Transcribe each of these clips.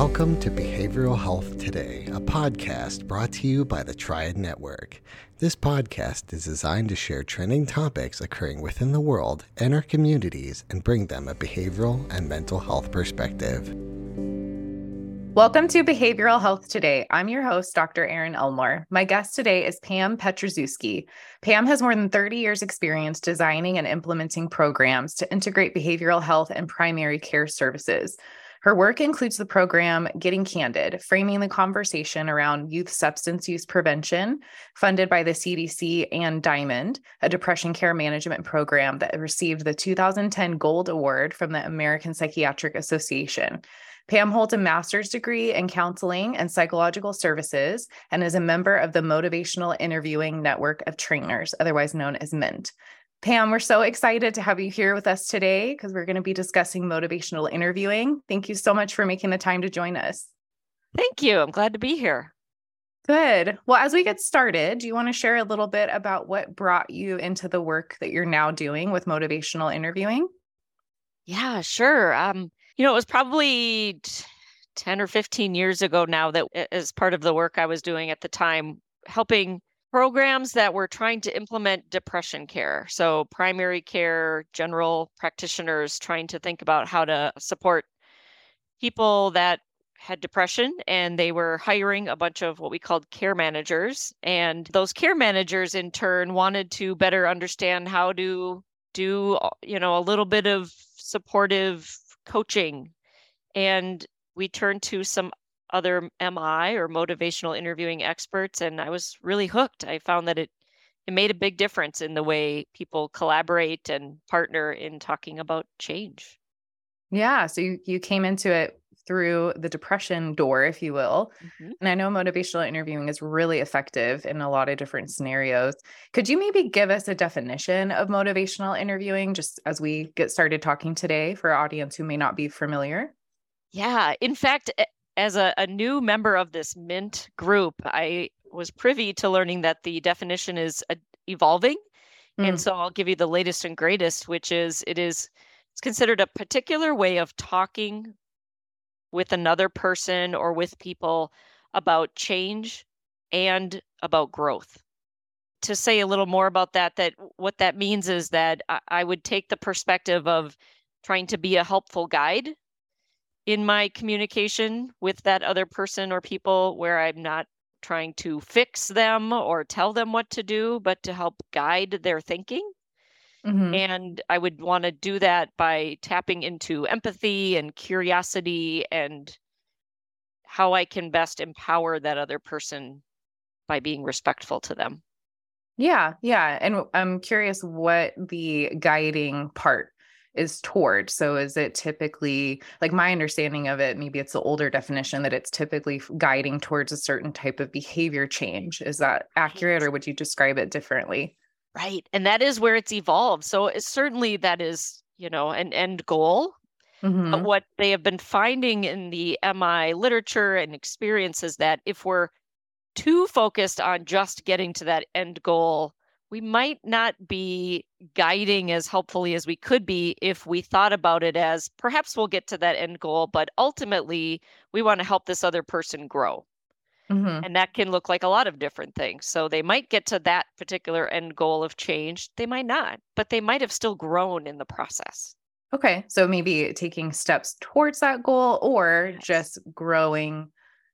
Welcome to Behavioral Health Today, a podcast brought to you by the Triad Network. This podcast is designed to share trending topics occurring within the world and our communities and bring them a behavioral and mental health perspective. Welcome to Behavioral Health Today. I'm your host, Dr. Erin Elmore. My guest today is Pam Pietruszewski. Pam has more than 30 years' experience designing and implementing programs to integrate behavioral health and primary care services. Her work includes the program Getting Candid, framing the conversation around youth substance use prevention, funded by the CDC and Diamond, a depression care management program that received the 2010 Gold Award from the American Psychiatric Association. Pam holds a master's degree in counseling and psychological services and is a member of the Motivational Interviewing Network of Trainers, otherwise known as MINT. Pam, we're so excited to have you here with us today because we're going to be discussing motivational interviewing. Thank you so much for making the time to join us. Thank you. I'm glad to be here. Good. Well, as we get started, do you want to share a little bit about what brought you into the work that you're now doing with motivational interviewing? Yeah, sure. Um, you know, it was probably 10 or 15 years ago now that, as part of the work I was doing at the time, helping programs that were trying to implement depression care. So, primary care, general practitioners trying to think about how to support people that had depression and they were hiring a bunch of what we called care managers and those care managers in turn wanted to better understand how to do uh, you know a little bit of supportive coaching. And we turned to some other MI or motivational interviewing experts, and I was really hooked. I found that it it made a big difference in the way people collaborate and partner in talking about change. Yeah. So you, you came into it through the depression door, if you will. Mm-hmm. And I know motivational interviewing is really effective in a lot of different scenarios. Could you maybe give us a definition of motivational interviewing just as we get started talking today for our audience who may not be familiar? Yeah. In fact, as a, a new member of this MINT group, I was privy to learning that the definition is uh, evolving. Mm. And so I'll give you the latest and greatest, which is it is it's considered a particular way of talking with another person or with people about change and about growth. To say a little more about that, that what that means is that I, would take the perspective of trying to be a helpful guide in my communication with that other person or people where I'm not trying to fix them or tell them what to do, but to help guide their thinking. Mm-hmm. And I would want to do that by tapping into empathy and curiosity and how I can best empower that other person by being respectful to them. Yeah, yeah. And I'm curious what the guiding part is toward. So is it typically like my understanding of it, maybe it's the older definition that it's typically guiding towards a certain type of behavior change. Is that accurate or would you describe it differently? Right. And that is where it's evolved. So it's certainly that is, you know, an end goal. Mm-hmm. But what they have been finding in the MI literature and experience is that if we're too focused on just getting to that end goal, we might not be guiding as helpfully as we could be if we thought about it as perhaps we'll get to that end goal, but ultimately we want to help this other person grow. Mm-hmm. And that can look like a lot of different things. So they might get to that particular end goal of change. They might not, but they might have still grown in the process. Okay. So maybe taking steps towards that goal or yes. just growing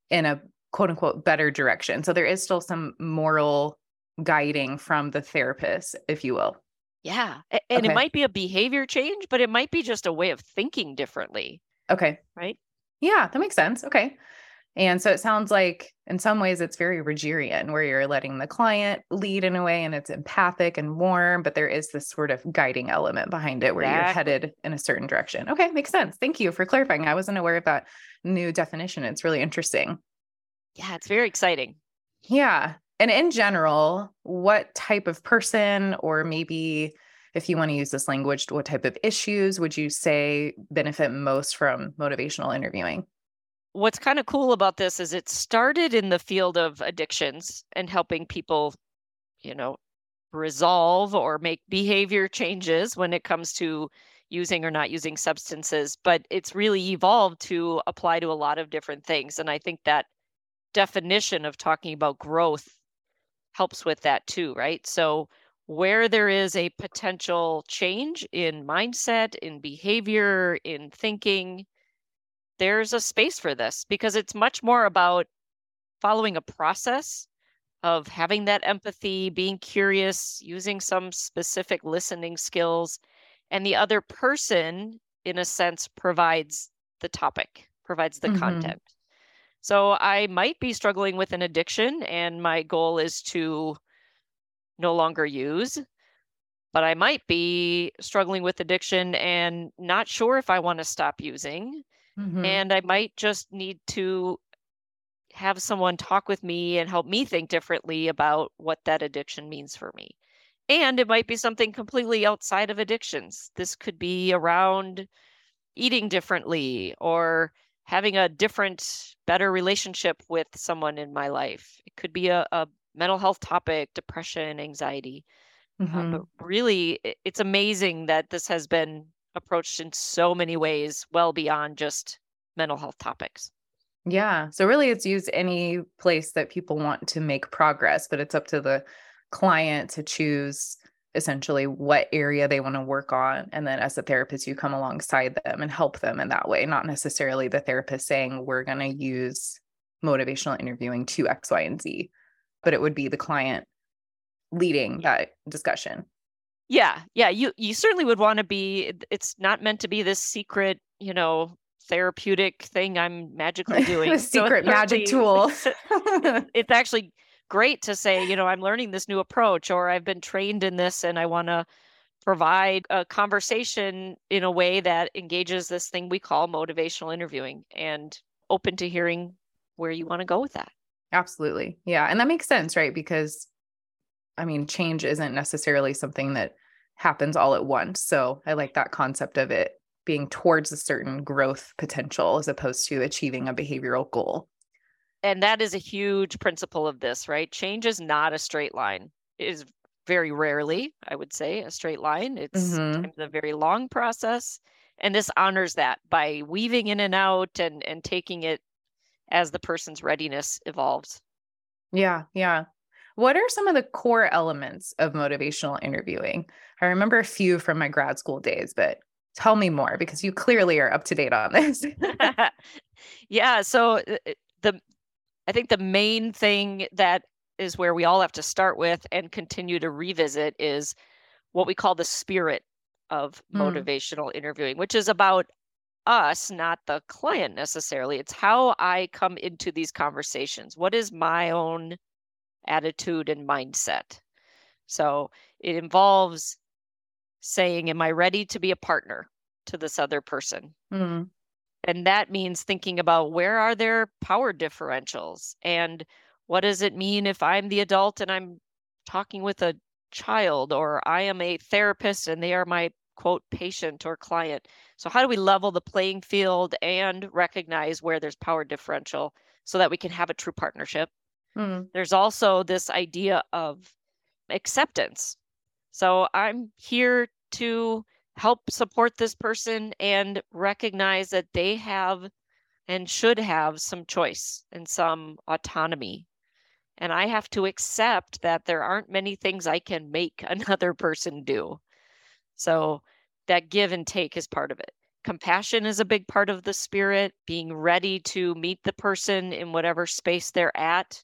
in a quote unquote better direction. So there is still some moral guiding from the therapist, if you will. Yeah. And okay. it might be a behavior change, but it might be just a way of thinking differently. Okay. Right. Yeah, that makes sense. Okay. And so it sounds like in some ways it's very Rogerian, where you're letting the client lead in a way and it's empathic and warm, but there is this sort of guiding element behind it where exactly. you're headed in a certain direction. Okay, makes sense. Thank you for clarifying. I wasn't aware of that new definition. It's really interesting. Yeah, it's very exciting. Yeah. And in general, what type of person, or maybe if you want to use this language, what type of issues would you say benefit most from motivational interviewing? what's kind of cool about this is it started in the field of addictions and helping people, you know, resolve or make behavior changes when it comes to using or not using substances, but it's really evolved to apply to a lot of different things. And I think that definition of talking about growth helps with that too, right? So, where there is a potential change in mindset, in behavior, in thinking, there's a space for this because it's much more about following a process of having that empathy, being curious, using some specific listening skills, and the other person, in a sense, provides the topic, provides the mm-hmm. content. So I might be struggling with an addiction, and my goal is to no longer use, but I might be struggling with addiction and not sure if I want to stop using. Mm-hmm. And I might just need to have someone talk with me and help me think differently about what that addiction means for me. And it might be something completely outside of addictions. This could be around eating differently or having a different, better relationship with someone in my life. It could be a, a mental health topic, depression, anxiety. Mm-hmm. Um, but really, it's amazing that this has been approached in so many ways, well beyond just mental health topics. Yeah. So really it's used any place that people want to make progress, but it's up to the client to choose essentially what area they want to work on. And then as a therapist, you come alongside them and help them in that way, not necessarily the therapist saying, we're going to use motivational interviewing to X, Y, and Z, but it would be the client leading that discussion. Yeah. Yeah. You, you certainly would want to be, it's not meant to be this secret, you know, therapeutic thing I'm magically doing. secret so magic tool. it's actually great to say, you know, I'm learning this new approach or I've been trained in this and I want to provide a conversation in a way that engages this thing we call motivational interviewing and open to hearing where you want to go with that. Absolutely. Yeah. And that makes sense, right? Because I mean, change isn't necessarily something that happens all at once. So I like that concept of it being towards a certain growth potential as opposed to achieving a behavioral goal. And that is a huge principle of this, right? Change is not a straight line. It is very rarely, I would say, a straight line. It's mm-hmm. a very long process. And this honors that by weaving in and out and, and taking it as the person's readiness evolves. Yeah, yeah. What are some of the core elements of motivational interviewing? I remember a few from my grad school days, but Tell me more because you clearly are up to date on this. yeah. So uh, uh, the I think the main thing that is where we all have to start with and continue to revisit is what we call the spirit of mm. motivational interviewing, which is about us, not the client necessarily. It's how I come into these conversations. What is my own attitude and mindset? So it involves saying, Am I ready to be a partner to this other person? Mm-hmm. And that means thinking about where are their power differentials and what does it mean if I'm the adult and I'm talking with a child or I am a therapist and they are my quote patient or client. So how do we level the playing field and recognize where there's power differential so that we can have a true partnership? Mm-hmm. There's also this idea of acceptance. So I'm here to help support this person and recognize that they have and should have some choice and some autonomy. And I have to accept that there aren't many things I can make another person do. So that give and take is part of it. Compassion is a big part of the spirit, being ready to meet the person in whatever space they're at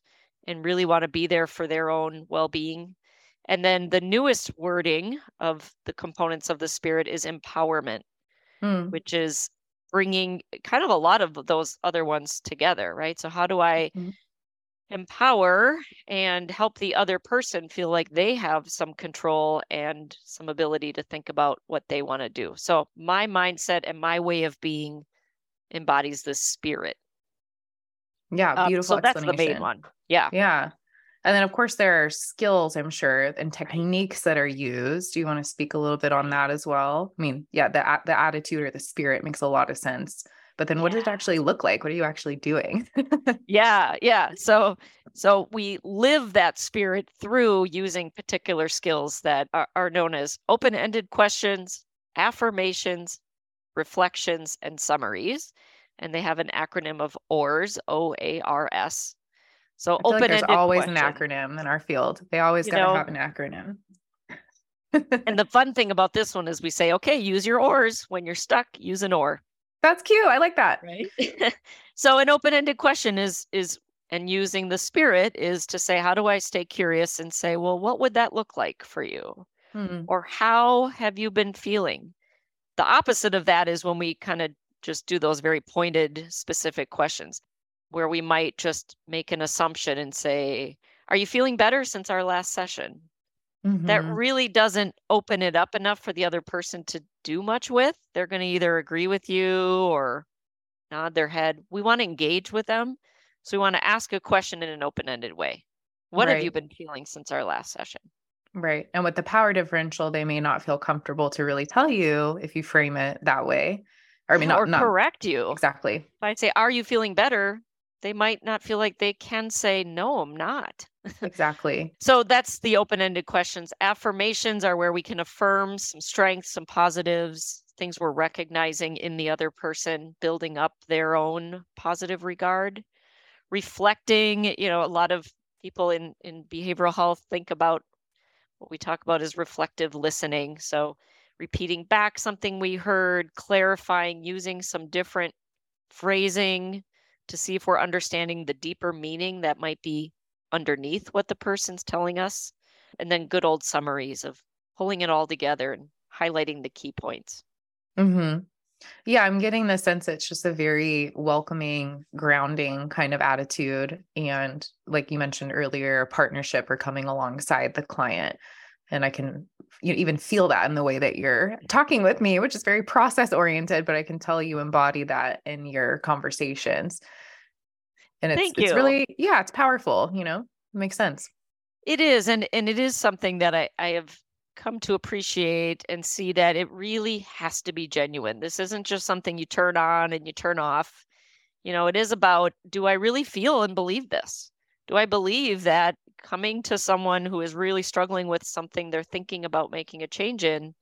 and really want to be there for their own well being. And then the newest wording of the components of the spirit is empowerment, mm. which is bringing kind of a lot of those other ones together, right? So, how do I mm-hmm. empower and help the other person feel like they have some control and some ability to think about what they want to do? So, my mindset and my way of being embodies the spirit. Yeah, beautiful. Um, so that's the main one. Yeah. Yeah. And then, of course, there are skills, I'm sure, and techniques that are used. Do you want to speak a little bit on that as well? I mean, yeah, the the attitude or the spirit makes a lot of sense. But then, what yeah. does it actually look like? What are you actually doing? yeah, yeah. So, so we live that spirit through using particular skills that are, are known as open-ended questions, affirmations, reflections, and summaries. And they have an acronym of OARS, O A R S. So open like There's always question. an acronym in our field. They always got to have an acronym. and the fun thing about this one is we say, okay, use your oars. When you're stuck, use an oar. That's cute. I like that. Right. so an open-ended question is is and using the spirit is to say, how do I stay curious and say, well, what would that look like for you? Hmm. Or how have you been feeling? The opposite of that is when we kind of just do those very pointed, specific questions where we might just make an assumption and say, Are you feeling better since our last session? Mm-hmm. That really doesn't open it up enough for the other person to do much with. They're going to either agree with you or nod their head. We want to engage with them. So we want to ask a question in an open ended way. What right. have you been feeling since our last session? Right. And with the power differential, they may not feel comfortable to really tell you if you frame it that way. Or I mean, not, or not, correct you. Exactly. If I say, Are you feeling better? They might not feel like they can say, No, I'm not. Exactly. so that's the open ended questions. Affirmations are where we can affirm some strengths, some positives, things we're recognizing in the other person, building up their own positive regard. Reflecting, you know, a lot of people in, in behavioral health think about what we talk about is reflective listening. So repeating back something we heard, clarifying, using some different phrasing to see if we're understanding the deeper meaning that might be underneath what the person's telling us. And then good old summaries of pulling it all together and highlighting the key points. Mm-hmm. Yeah, I'm getting the sense it's just a very welcoming, grounding kind of attitude. And like you mentioned earlier, partnership or coming alongside the client. And I can you know, even feel that in the way that you're talking with me, which is very process oriented, but I can tell you embody that in your conversations. And it's, Thank you. it's really, yeah, it's powerful, you know, it makes sense. It is. And, and it is something that I, I have come to appreciate and see that it really has to be genuine. This isn't just something you turn on and you turn off. You know, it is about do I really feel and believe this? Do I believe that coming to someone who is really struggling with something they're thinking about making a change in,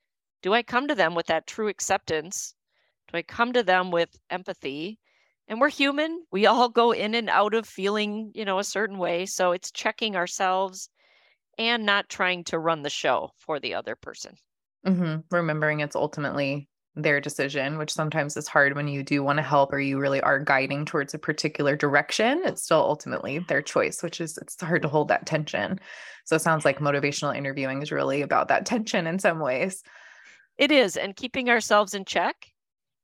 do I come to them with that true acceptance? Do I come to them with empathy? And we're human. We all go in and out of feeling, you know, a certain way. So it's checking ourselves and not trying to run the show for the other person. Mm-hmm. Remembering it's ultimately their decision, which sometimes is hard when you do want to help or you really are guiding towards a particular direction. It's still ultimately their choice, which is it's hard to hold that tension. So it sounds like motivational interviewing is really about that tension in some ways. It is, and keeping ourselves in check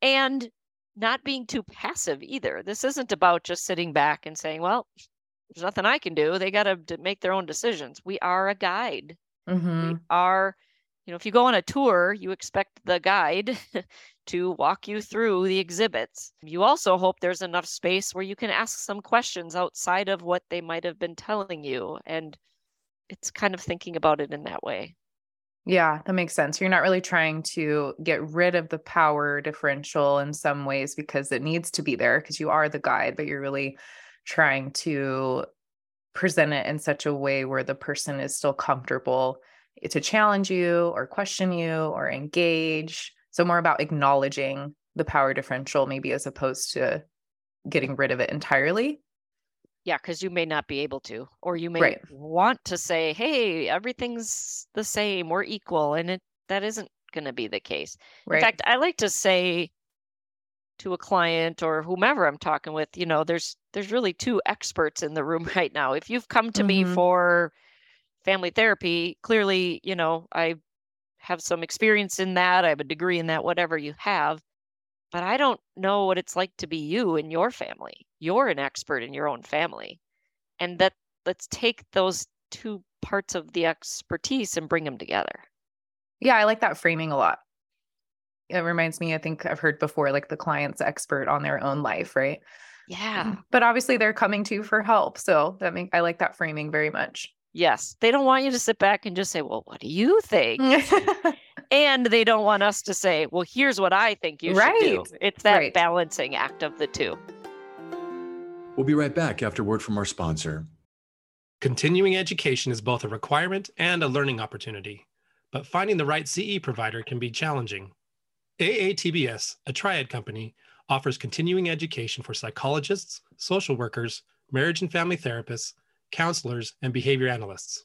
and not being too passive either. This isn't about just sitting back and saying, well, there's nothing I can do. They got to make their own decisions. We are a guide. Mm-hmm. We are, you know, if you go on a tour, you expect the guide to walk you through the exhibits. You also hope there's enough space where you can ask some questions outside of what they might have been telling you. And it's kind of thinking about it in that way. Yeah, that makes sense. You're not really trying to get rid of the power differential in some ways because it needs to be there because you are the guide, but you're really trying to present it in such a way where the person is still comfortable to challenge you or question you or engage. So, more about acknowledging the power differential, maybe as opposed to getting rid of it entirely. Yeah, because you may not be able to, or you may right. want to say, "Hey, everything's the same. We're equal," and it that isn't going to be the case. Right. In fact, I like to say to a client or whomever I'm talking with, you know, there's there's really two experts in the room right now. If you've come to mm-hmm. me for family therapy, clearly, you know, I have some experience in that. I have a degree in that, whatever you have. But I don't know what it's like to be you and your family. You're an expert in your own family. And that let's take those two parts of the expertise and bring them together. Yeah, I like that framing a lot it reminds me, I think I've heard before, like the client's expert on their own life, right? Yeah. But obviously they're coming to you for help. So that make I like that framing very much. Yes. They don't want you to sit back and just say, Well, what do you think? and they don't want us to say, Well, here's what I think you right. should do. It's that right. balancing act of the two. We'll be right back after word from our sponsor. Continuing education is both a requirement and a learning opportunity, but finding the right CE provider can be challenging. AATBS, a triad company, offers continuing education for psychologists, social workers, marriage and family therapists, counselors, and behavior analysts.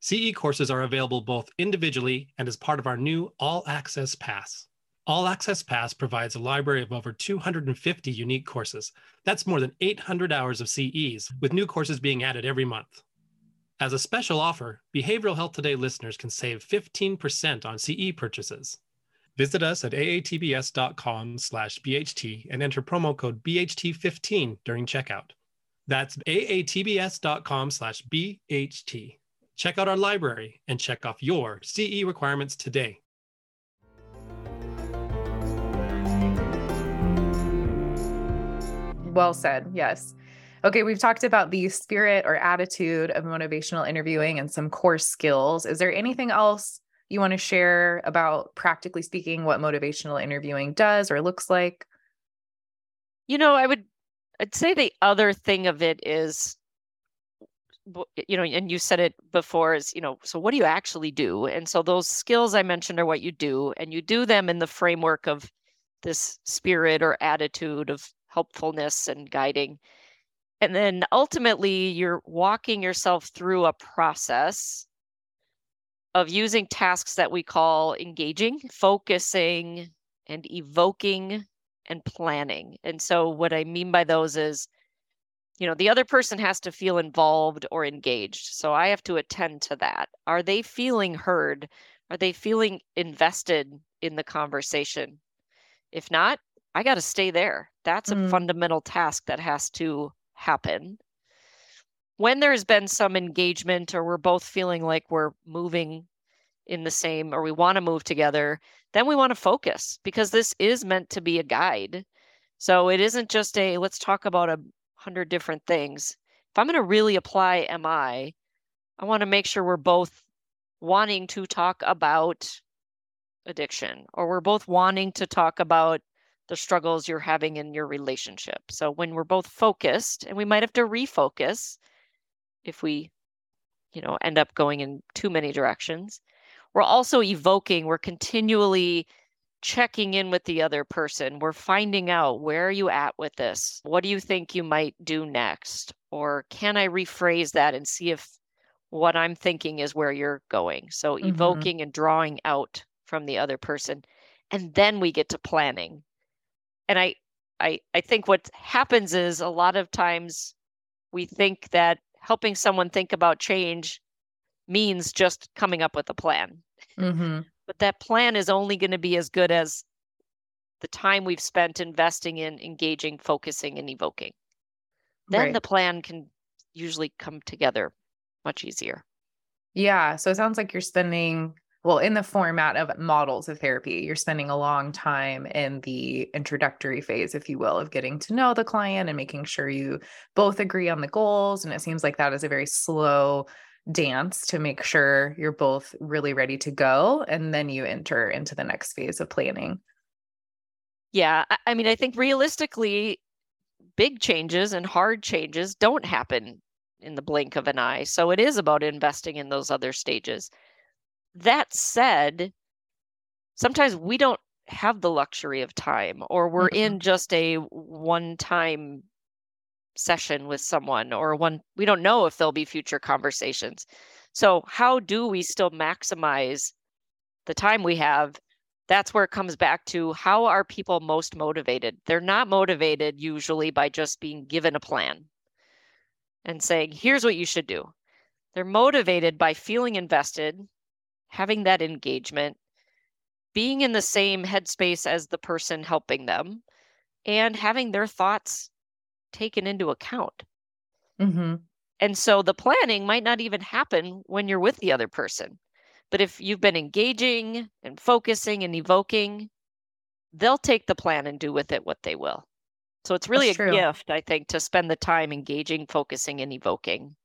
CE courses are available both individually and as part of our new All Access Pass. All Access Pass provides a library of over 250 unique courses. That's more than 800 hours of CEs, with new courses being added every month. As a special offer, Behavioral Health Today listeners can save 15% on CE purchases. Visit us at aatbs.com slash BHT and enter promo code BHT15 during checkout. That's aatbs.com slash BHT. Check out our library and check off your CE requirements today. Well said. Yes. Okay, we've talked about the spirit or attitude of motivational interviewing and some core skills. Is there anything else you want to share about practically speaking what motivational interviewing does or looks like? You know, I would I'd say the other thing of it is you know, and you said it before is, you know, so what do you actually do? And so those skills I mentioned are what you do, and you do them in the framework of this spirit or attitude of helpfulness and guiding. And then ultimately, you're walking yourself through a process of using tasks that we call engaging, focusing, and evoking and planning. And so, what I mean by those is, you know, the other person has to feel involved or engaged. So, I have to attend to that. Are they feeling heard? Are they feeling invested in the conversation? If not, I got to stay there. That's a mm. fundamental task that has to happen when there's been some engagement or we're both feeling like we're moving in the same or we want to move together, then we want to focus because this is meant to be a guide. So it isn't just a let's talk about a hundred different things. If I'm going to really apply MI, I want to make sure we're both wanting to talk about addiction or we're both wanting to talk about the struggles you're having in your relationship. So when we're both focused and we might have to refocus if we, you know, end up going in too many directions. We're also evoking, we're continually checking in with the other person. We're finding out where are you at with this? What do you think you might do next? Or can I rephrase that and see if what I'm thinking is where you're going? So mm-hmm. evoking and drawing out from the other person. And then we get to planning. And I I I think what happens is a lot of times we think that helping someone think about change means just coming up with a plan. Mm-hmm. But that plan is only going to be as good as the time we've spent investing in engaging, focusing, and evoking. Then right. the plan can usually come together much easier. Yeah. So it sounds like you're spending well, in the format of models of therapy, you're spending a long time in the introductory phase, if you will, of getting to know the client and making sure you both agree on the goals. And it seems like that is a very slow dance to make sure you're both really ready to go. And then you enter into the next phase of planning. Yeah. I mean, I think realistically, big changes and hard changes don't happen in the blink of an eye. So it is about investing in those other stages. That said, sometimes we don't have the luxury of time, or we're mm-hmm. in just a one time session with someone, or one, we don't know if there'll be future conversations. So, how do we still maximize the time we have? That's where it comes back to how are people most motivated? They're not motivated usually by just being given a plan and saying, here's what you should do. They're motivated by feeling invested, having that engagement, being in the same headspace as the person helping them, and having their thoughts taken into account. Mm-hmm. And so the planning might not even happen when you're with the other person. But if you've been engaging and focusing and evoking, they'll take the plan and do with it what they will. So it's really That's a true. gift, I think, to spend the time engaging, focusing, and evoking.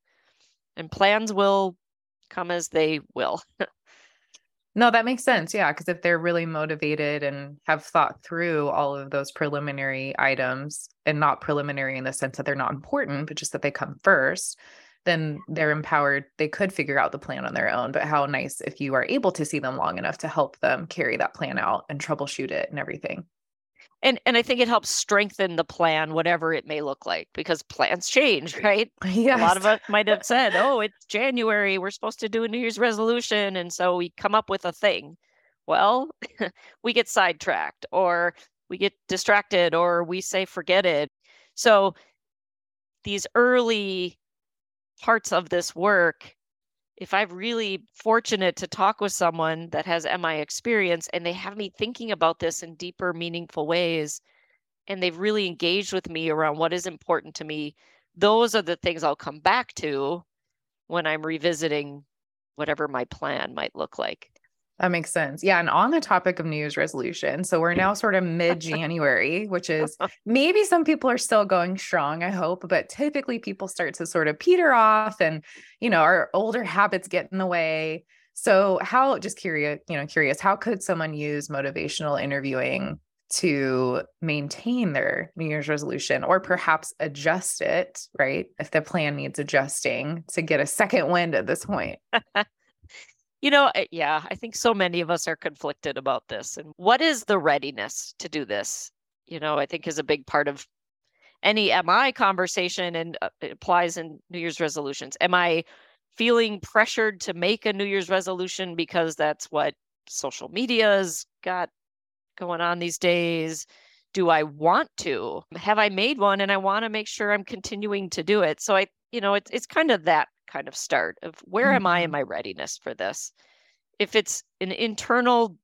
And plans will come as they will. No, that makes sense. Yeah. Cause if they're really motivated and have thought through all of those preliminary items and not preliminary in the sense that they're not important, but just that they come first, then they're empowered. They could figure out the plan on their own, but how nice if you are able to see them long enough to help them carry that plan out and troubleshoot it and everything. And and I think it helps strengthen the plan, whatever it may look like, because plans change, right? Yes. A lot of us might have said, "Oh, it's January. We're supposed to do a New Year's resolution," and so we come up with a thing. Well, we get sidetracked, or we get distracted, or we say, "Forget it." So these early parts of this work if I'm really fortunate to talk with someone that has MI experience and they have me thinking about this in deeper, meaningful ways, and they've really engaged with me around what is important to me, those are the things I'll come back to when I'm revisiting whatever my plan might look like. That makes sense. Yeah. And on the topic of New Year's resolution, so we're now sort of mid January, which is maybe some people are still going strong, I hope, but typically people start to sort of peter off and, you know, our older habits get in the way. So, how, just curious, you know, curious, how could someone use motivational interviewing to maintain their New Year's resolution or perhaps adjust it, right? If the plan needs adjusting to get a second wind at this point. You know, yeah, I think so many of us are conflicted about this. And what is the readiness to do this? You know, I think is a big part of any MI conversation and uh, it applies in New Year's resolutions. Am I feeling pressured to make a New Year's resolution because that's what social media's got going on these days? Do I want to? Have I made one and I want to make sure I'm continuing to do it? So I, you know, it's it's kind of that kind of start of where am I in mm-hmm. my readiness for this? If it's an internal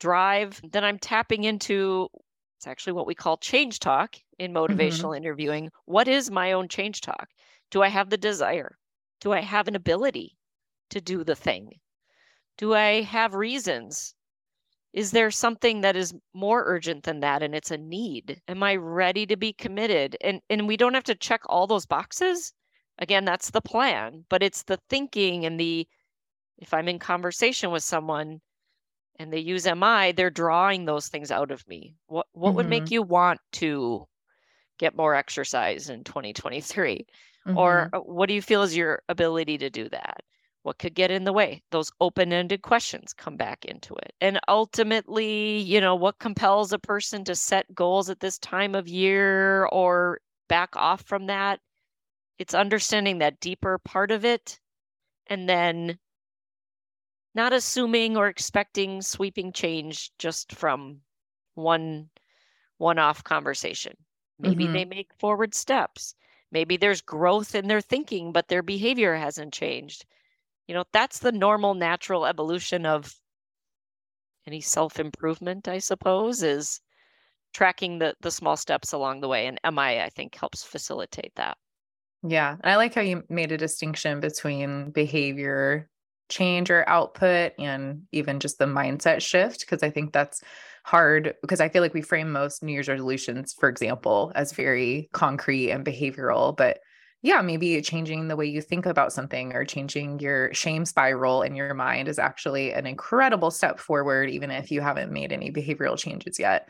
drive, then I'm tapping into it's actually what we call change talk in mm-hmm. motivational mm-hmm. interviewing. What is my own change talk? Do I have the desire? Do I have an ability to do the thing? Do I have reasons? Is there something that is more urgent than that and it's a need? Am I ready to be committed? And and we don't have to check all those boxes, again that's the plan but it's the thinking and the if i'm in conversation with someone and they use mi they're drawing those things out of me what what mm-hmm. would make mm-hmm. you want to get more exercise in 2023 mm-hmm. or uh, what do you feel is your ability to do that what could get in the way those open-ended questions come back into it and ultimately you know what compels a person to set goals at this time of year or back off from that it's understanding that deeper part of it and then not assuming or expecting sweeping change just from one one off conversation. Maybe mm-hmm. they make forward steps. Maybe there's growth in their thinking but their behavior hasn't changed. You know that's the normal natural evolution of any self improvement i suppose is tracking the the small steps along the way. And mi i think helps facilitate that yeah. I like how you made a distinction between behavior change or output and even just the mindset shift because I think that's hard because I feel like we frame most New Year's resolutions, for example, as very concrete and behavioral. But yeah, maybe changing the way you think about something or changing your shame spiral in your mind is actually an incredible step forward, even if you haven't made any behavioral changes yet.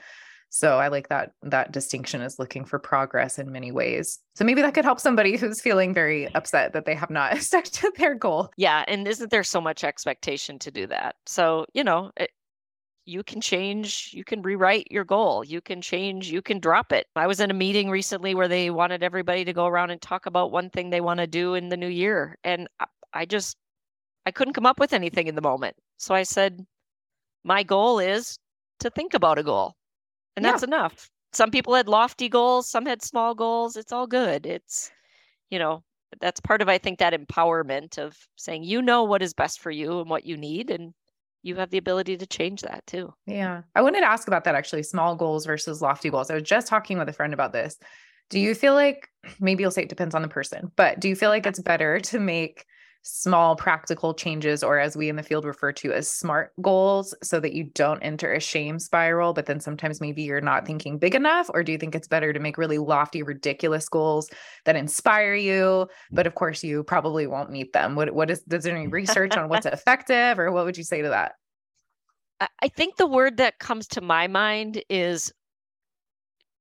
So I like that that distinction is looking for progress in many ways. So maybe that could help somebody who's feeling very upset that they have not stuck to their goal. Yeah, and isn't there so much expectation to do that? So, you know, it, you can change, you can rewrite your goal, you can change, you can drop it. I was in a meeting recently where they wanted everybody to go around and talk about one thing they want to do in the new year, and I, I just I couldn't come up with anything in the moment. So I said my goal is to think about a goal and that's yeah. enough. Some people had lofty goals, some had small goals. It's all good. It's, you know, that's part of, I think, that empowerment of saying, you know what is best for you and what you need. And you have the ability to change that too. Yeah. I wanted to ask about that actually small goals versus lofty goals. I was just talking with a friend about this. Do you feel like maybe you'll say it depends on the person, but do you feel like it's better to make small practical changes, or as we in the field refer to as smart goals, so that you don't enter a shame spiral. But then sometimes maybe you're not thinking big enough, or do you think it's better to make really lofty, ridiculous goals that inspire you? But mm. of course, you probably won't meet them. What what is does there any research on what's effective, or what would you say to that? I think the word that comes to my mind is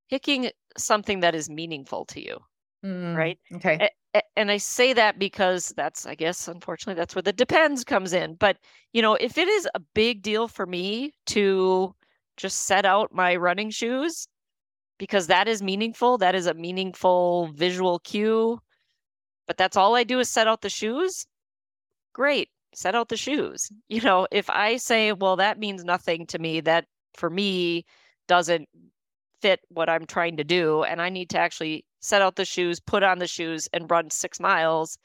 picking something that is meaningful to you. Mm, right? Okay. A- And I say that because that's, I guess, unfortunately, that's where the depends comes in. But, you know, if it is a big deal for me to just set out my running shoes, because that is meaningful, that is a meaningful visual cue, but that's all I do is set out the shoes, great, set out the shoes. You know, if I say, well, that means nothing to me, that for me doesn't fit what I'm trying to do, and I need to actually set out the shoes, put on the shoes, and run six miles,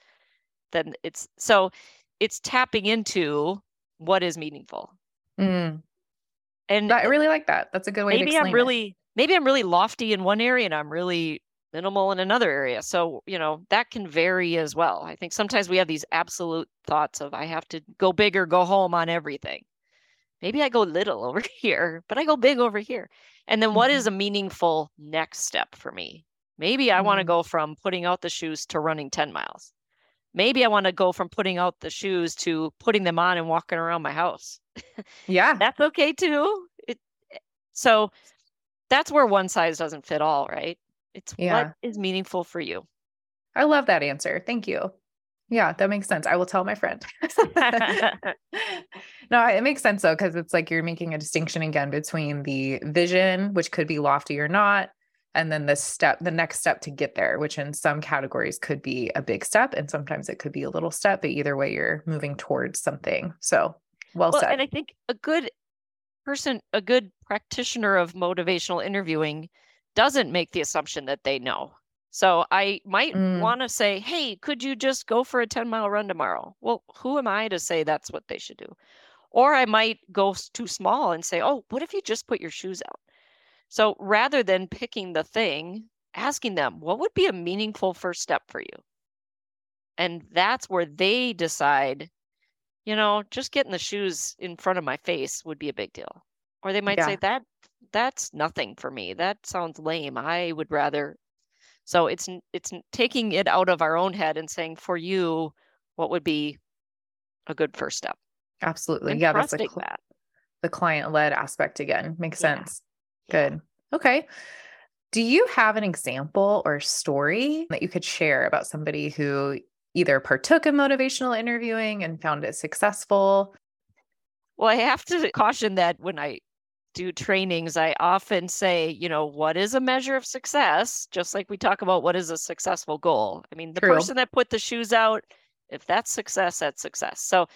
then it's so it's tapping into what is meaningful. Mm, And I really like that. That's a good way to maybe I'm it. really maybe I'm really lofty in one area and I'm really minimal in another area. So, you know, that can vary as well. I think sometimes we have these absolute thoughts of I have to go big or go home on everything. Maybe I go little over here, but I go big over here. And then what is Mm-hmm. a meaningful next step for me? Maybe I want to Mm. go from putting out the shoes to running 10 miles. Maybe I want to go from putting out the shoes to putting them on and walking around my house Yeah. that's okay too. It eh, so that's where one size doesn't fit all, right? It's Yeah. what is meaningful for you. I love that answer. Thank you. Yeah, that makes sense. I will tell my friend. no, it makes sense though, because it's like you're making a distinction again between the vision, which could be lofty or not, and then the step, the next step to get there, which in some categories could be a big step, and sometimes it could be a little step, but either way, you're moving towards something. So well, well, said. and I think a good person, a good practitioner of motivational interviewing doesn't make the assumption that they know. So I might Mm. want to say, "Hey, could you just go for a 10-mile run tomorrow?" Well, who am I to say that's what they should do? Or I might go too small and say, "Oh, what if you just put your shoes out?" So rather than picking the thing, asking them, what would be a meaningful first step for you? And that's where they decide, you know, just getting the shoes in front of my face would be a big deal. Or they might Yeah. say that that's nothing for me. That sounds lame. I would rather. So it's it's taking it out of our own head and saying for you, what would be a good first step? Absolutely. And Yeah, that's the, cl- that. the client led aspect again. Makes Yeah. sense. Good. Okay. Do you have an example or story that you could share about somebody who either partook in motivational interviewing and found it successful? Well, I have to caution that when I do trainings, I often say, you know, what is a measure of success? Just like we talk about what is a successful goal. I mean, the True. person that put the shoes out, if that's success, that's success. So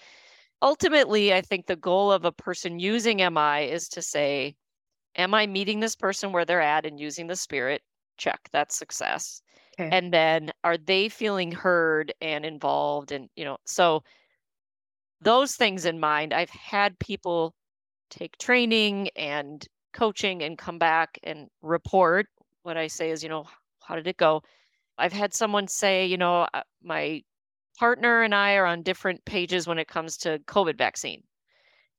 ultimately, I think the goal of a person using MI is to say, am I meeting this person where they're at and using the spirit? Check, that's success. Okay. And then are they feeling heard and involved? And, you know, so those things in mind, I've had people take training and coaching and come back and report. What I say is, you know, how did it go? I've had someone say, you know, uh, my partner and I are on different pages when it comes to COVID vaccine.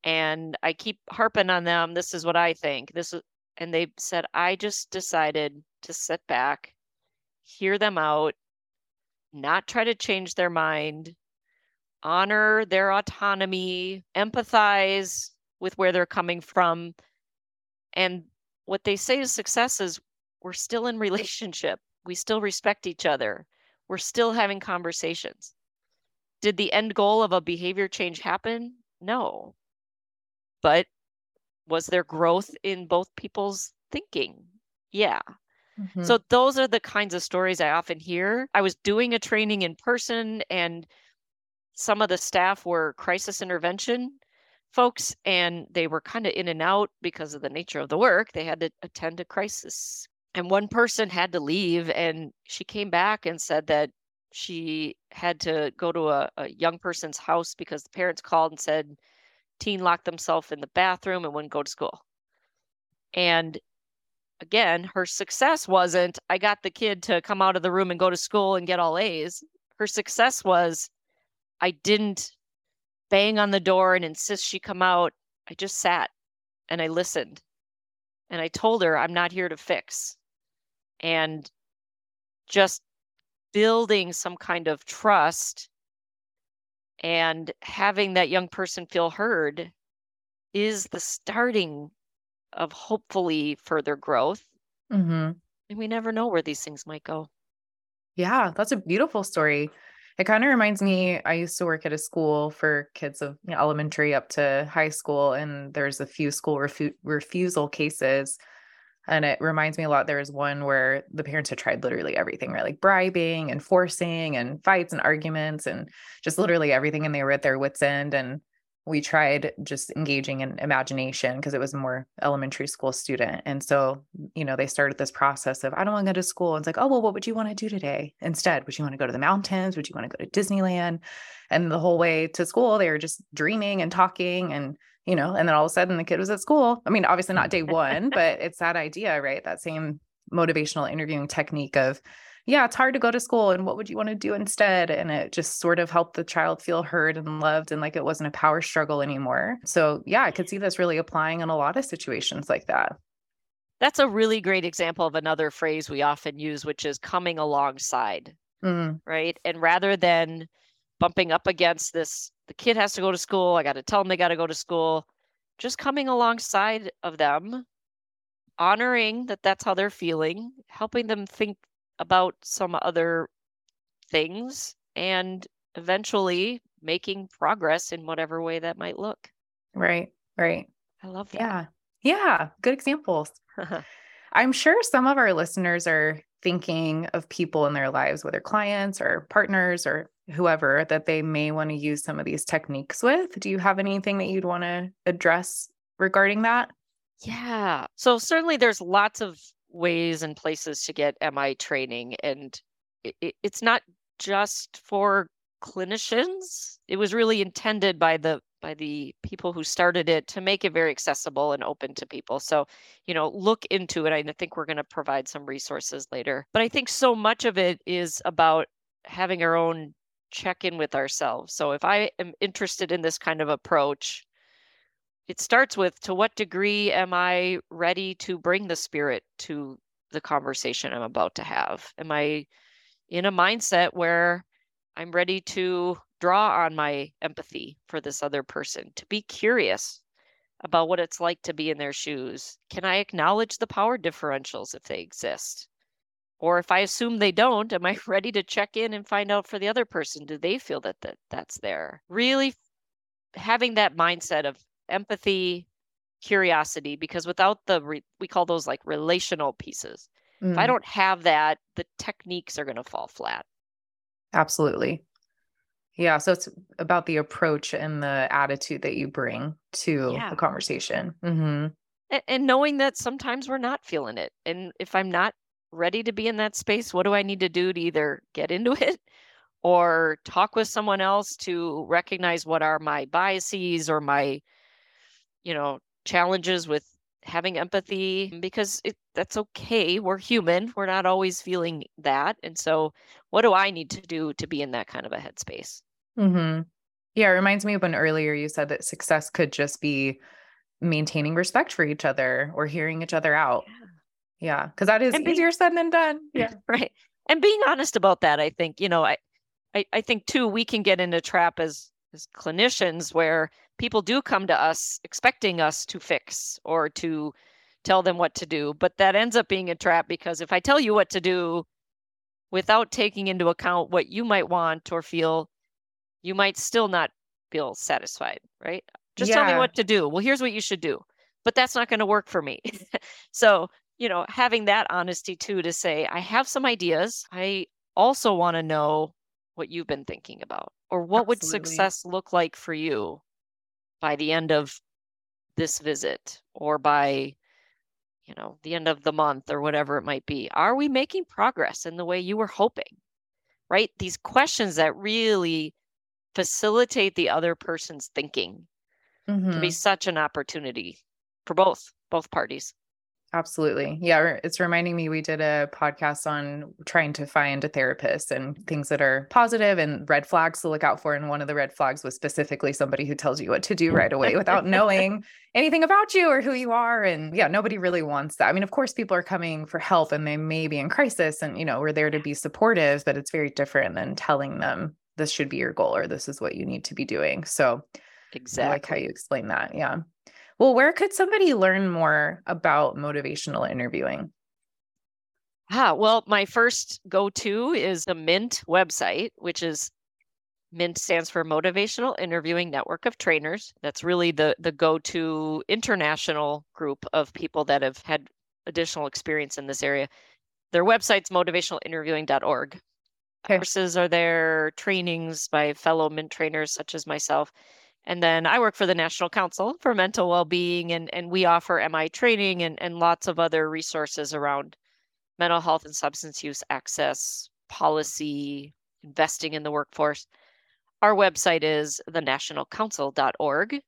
And I keep harping on them. This is what I think. This is, and they said, I just decided to sit back, hear them out, not try to change their mind, honor their autonomy, empathize with where they're coming from. And what they say is success is we're still in relationship. We still respect each other. We're still having conversations. Did the end goal of a behavior change happen? No. But was there growth in both people's thinking? Yeah. Mhm. So those are the kinds of stories I often hear. I was doing a training in person and some of the staff were crisis intervention folks and they were kind of in and out because of the nature of the work. They had to attend a crisis. And one person had to leave and she came back and said that she had to go to a, a young person's house because the parents called and said teen locked themselves in the bathroom and wouldn't go to school. And again, her success wasn't I got the kid to come out of the room and go to school and get all A's. Her success was I didn't bang on the door and insist she come out. I just sat and I listened. And I told her I'm not here to fix. And just building some kind of trust and having that young person feel heard is the starting of hopefully further growth. Mhm. And we never know where these things might go. Yeah, that's a beautiful story. It kind of reminds me, I used to work at a school for kids of elementary up to high school, and there's a few school refu- refusal cases. And it reminds me a lot. There was one where the parents had tried literally everything, right? Like bribing and forcing and fights and arguments and just literally everything. And they were at their wits' end. And we tried just engaging in imagination because it was more elementary school student. And so, you know, they started this process of, I don't want to go to school. And it's like, oh, well, what would you want to do today instead? Would you want to go to the mountains? Would you want to go to Disneyland? And the whole way to school, they were just dreaming and talking and, you know, and then all of a sudden the kid was at school. I mean, obviously not day one, but it's that idea, right? That same motivational interviewing technique of, yeah, it's hard to go to school and what would you want to do instead? And it just sort of helped the child feel heard and loved and like it wasn't a power struggle anymore. So, yeah, I could see this really applying in a lot of situations like that. That's a really great example of another phrase we often use, which is coming alongside, mm. right? And rather than bumping up against this, the kid has to go to school, I got to tell them they got to go to school, just coming alongside of them honoring that that's how they're feeling, helping them think about some other things and eventually making progress in whatever way that might look. Right, right. I love that. Yeah. Yeah. Good examples. I'm sure some of our listeners are thinking of people in their lives, whether clients or partners or whoever, that they may want to use some of these techniques with. Do you have anything that you'd want to address regarding that? Yeah. So certainly there's lots of ways and places to get MI training. And it, it, it's not just for clinicians. It was really intended by the by the people who started it to make it very accessible and open to people. So, you know, look into it. I think we're going to provide some resources later. But I think so much of it is about having our own check in with ourselves. So if I am interested in this kind of approach, it starts with to what degree am I ready to bring the spirit to the conversation I'm about to have? Am I in a mindset where I'm ready to draw on my empathy for this other person, to be curious about what it's like to be in their shoes? Can I acknowledge the power differentials if they exist? Or if I assume they don't, am I ready to check in and find out for the other person? Do they feel that, that that's there? Really having that mindset of empathy, curiosity, because without the, re- we call those like relational pieces. Mm. If I mm. don't have that, the techniques are going to fall flat. Absolutely. Yeah. So it's about the approach and the attitude that you bring to yeah. the conversation. Mm-hmm. And, and knowing that sometimes we're not feeling it. And if I'm not ready to be in that space, what do I need to do to either get into it or talk with someone else to recognize what are my biases or my you know, challenges with having empathy because it, that's okay. We're human. We're not always feeling that. And so, what do I need to do to be in that kind of a headspace? Mm-hmm. Yeah, it reminds me of when earlier you said that success could just be maintaining respect for each other or hearing each other out. Yeah, because that is and easier said than done. Yeah, right. And being honest about that, I think you know, I, I, I think too, we can get in a trap as as clinicians where people do come to us expecting us to fix or to tell them what to do but that ends up being a trap because if i tell you what to do without taking into account what you might want or feel you might still not feel satisfied right just yeah. tell me what to do well here's what you should do but that's not going to work for me so you know having that honesty too to say i have some ideas. I also want to know what you've been thinking about or what Absolutely. would success look like for you by the end of this visit or by you know the end of the month or whatever it might be. Are we making progress in the way you were hoping? Right? These questions that really facilitate the other person's thinking mm-hmm. can be such an opportunity for both both parties Absolutely. Yeah. It's reminding me we did a podcast on trying to find a therapist and things that are positive and red flags to look out for. And one of the red flags was specifically somebody who tells you what to do right away without knowing anything about you or who you are. And yeah, nobody really wants that. I mean, of course, people are coming for help and they may be in crisis and, you know, we're there to be supportive, but it's very different than telling them this should be your goal or this is what you need to be doing. So, exactly. I like how you explain that. Yeah. Well, where could somebody learn more about motivational interviewing? Ah, well, my first go to is the Mint website, which is Mint stands for Motivational Interviewing Network of Trainers. That's really the the go-to international group of people that have had additional experience in this area. Their website's motivationalinterviewing.org. Okay. Courses are there, trainings by fellow Mint trainers such as myself. And then I work for the National Council for Mental Wellbeing, and, and we offer MI training and, and lots of other resources around mental health and substance use access, policy, investing in the workforce. Our website is thenationalcouncil.org.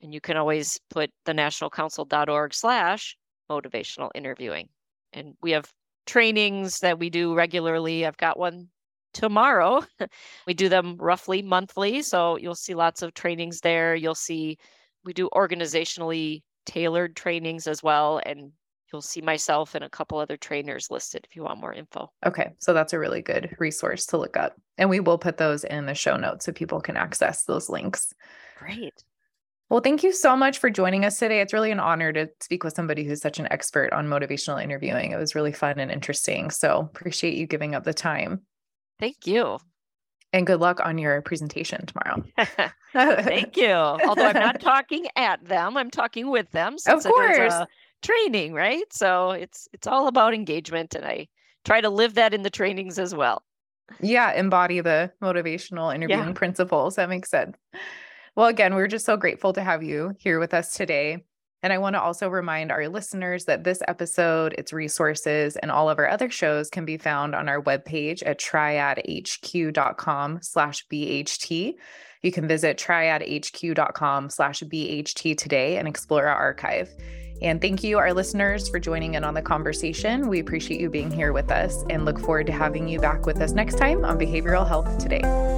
And you can always put thenationalcouncil.org slash motivational interviewing. And we have trainings that we do regularly. I've got one tomorrow. we do them roughly monthly. So you'll see lots of trainings there. You'll see we do organizationally tailored trainings as well. And you'll see myself and a couple other trainers listed if you want more info. Okay. So that's a really good resource to look up. And we will put those in the show notes so people can access those links. Great. Well, thank you so much for joining us today. It's really an honor to speak with somebody who's such an expert on motivational interviewing. It was really fun and interesting. So appreciate you giving up the time. Thank you. And good luck on your presentation tomorrow. Thank you. Although I'm not talking at them, I'm talking with them. Of course. training, right? So it's it's all about engagement and I try to live that in the trainings as well. Yeah, embody the motivational interviewing Yeah. principles. That makes sense. Well, again, we're just so grateful to have you here with us today. And I want to also remind our listeners that this episode, its resources, and all of our other shows can be found on our webpage at triadhq.com slash BHT. You can visit triadhq.com slash BHT today and explore our archive. And thank you, our listeners, for joining in on the conversation. We appreciate you being here with us and look forward to having you back with us next time on Behavioral Health Today.